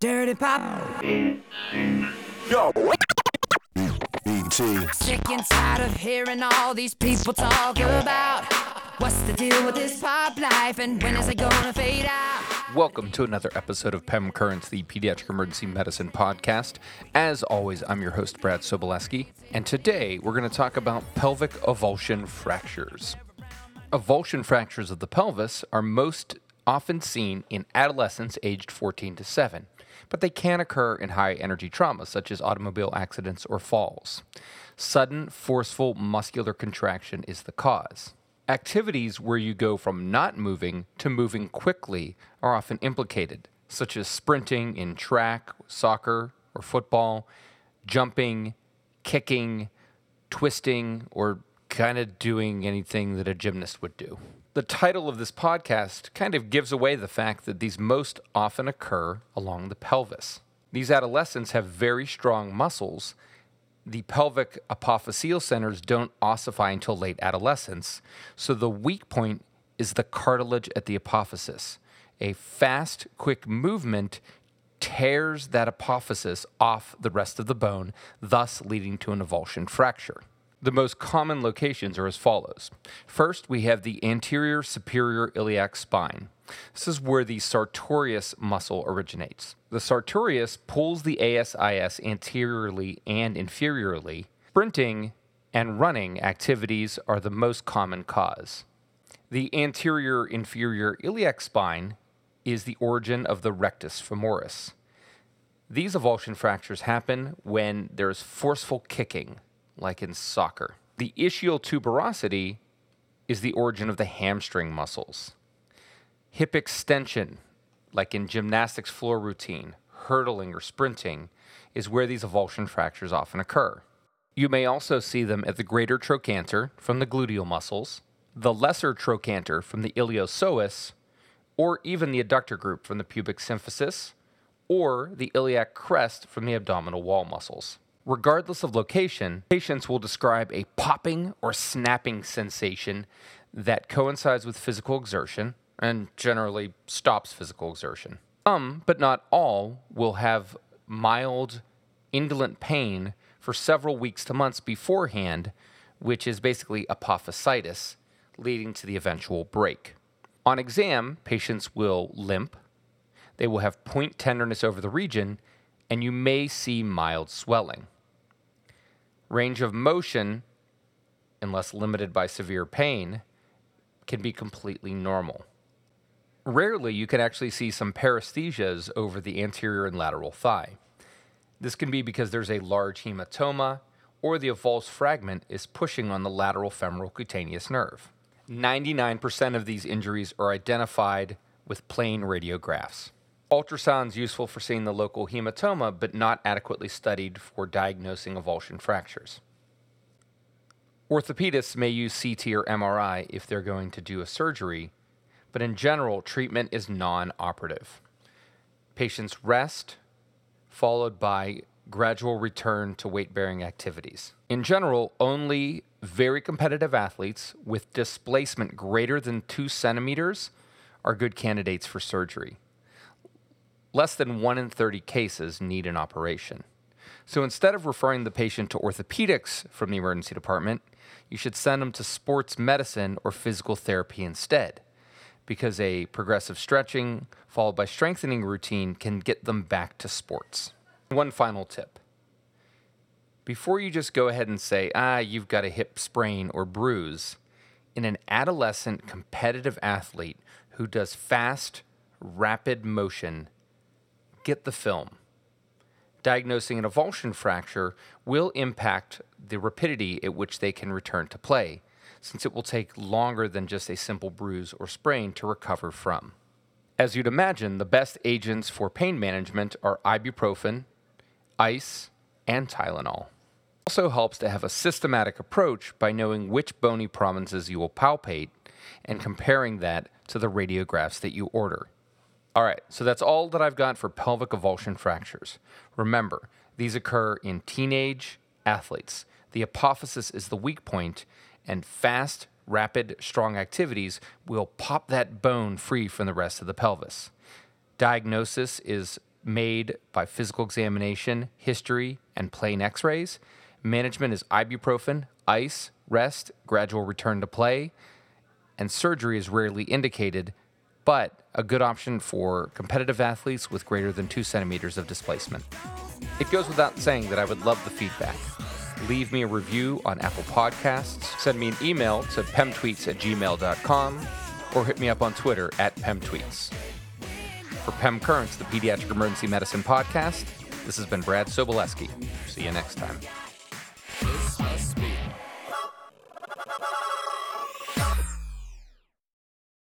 Dirty Pop. Yo. BT. Sick and tired of hearing all these people talk about what's the deal with this pop life and when is it gonna fade out? Welcome to another episode of PEM Currents, the Pediatric Emergency Medicine Podcast. As always, I'm your host, Brad Sobolewski, and today we're going to talk about pelvic avulsion fractures. Avulsion fractures of the pelvis are most often seen in adolescents aged 14 to 7, but they can occur in high energy traumas such as automobile accidents or falls. Sudden, forceful muscular contraction is the cause. Activities where you go from not moving to moving quickly are often implicated, such as sprinting in track, soccer, or football, jumping, kicking, twisting, or kind of doing anything that a gymnast would do. The title of this podcast kind of gives away the fact that these most often occur along the pelvis. These adolescents have very strong muscles. The pelvic apophyseal centers don't ossify until late adolescence, so the weak point is the cartilage at the apophysis. A fast, quick movement tears that apophysis off the rest of the bone, thus leading to an avulsion fracture. The most common locations are as follows. First, we have the anterior superior iliac spine. This is where the sartorius muscle originates. The sartorius pulls the ASIS anteriorly and inferiorly. Sprinting and running activities are the most common cause. The anterior inferior iliac spine is the origin of the rectus femoris. These avulsion fractures happen when there's forceful kicking, like in soccer. The ischial tuberosity is the origin of the hamstring muscles. Hip extension, like in gymnastics floor routine, hurdling, or sprinting, is where these avulsion fractures often occur. You may also see them at the greater trochanter from the gluteal muscles, the lesser trochanter from the iliopsoas, or even the adductor group from the pubic symphysis, or the iliac crest from the abdominal wall muscles. Regardless of location, patients will describe a popping or snapping sensation that coincides with physical exertion and generally stops physical exertion. Some, but not all, will have mild, indolent pain for several weeks to months beforehand, which is basically apophysitis, leading to the eventual break. On exam, patients will limp, they will have point tenderness over the region, and you may see mild swelling. Range of motion, unless limited by severe pain, can be completely normal. Rarely, you can actually see some paresthesias over the anterior and lateral thigh. This can be because there's a large hematoma or the avulsed fragment is pushing on the lateral femoral cutaneous nerve. 99% of these injuries are identified with plain radiographs. Ultrasound's useful for seeing the local hematoma, but not adequately studied for diagnosing avulsion fractures. Orthopedists may use CT or MRI if they're going to do a surgery, but in general, treatment is non operative. Patients rest, followed by gradual return to weight bearing activities. In general, only very competitive athletes with displacement greater than two centimeters are good candidates for surgery. Less than 1 in 30 cases need an operation. So instead of referring the patient to orthopedics from the emergency department, you should send them to sports medicine or physical therapy instead, because a progressive stretching followed by strengthening routine can get them back to sports. One final tip. Before you just go ahead and say, ah, you've got a hip sprain or bruise, in an adolescent competitive athlete who does fast, rapid motion, get the film. Diagnosing an avulsion fracture will impact the rapidity at which they can return to play, since it will take longer than just a simple bruise or sprain to recover from. As you'd imagine, the best agents for pain management are ibuprofen, ice, and Tylenol. It also helps to have a systematic approach by knowing which bony prominences you will palpate and comparing that to the radiographs that you order. All right, so that's all that I've got for pelvic avulsion fractures. Remember, these occur in teenage athletes. The apophysis is the weak point, and fast, rapid, strong activities will pop that bone free from the rest of the pelvis. Diagnosis is made by physical examination, history, and plain x rays. Management is ibuprofen, ice, rest, gradual return to play, and surgery is rarely indicated, but a good option for competitive athletes with greater than two centimeters of displacement. It goes without saying that I would love the feedback. Leave me a review on Apple Podcasts, send me an email to pemtweets at gmail.com, or hit me up on Twitter at pemtweets. For Pem Currents, the Pediatric Emergency Medicine Podcast, this has been Brad Sobolewski. See you next time.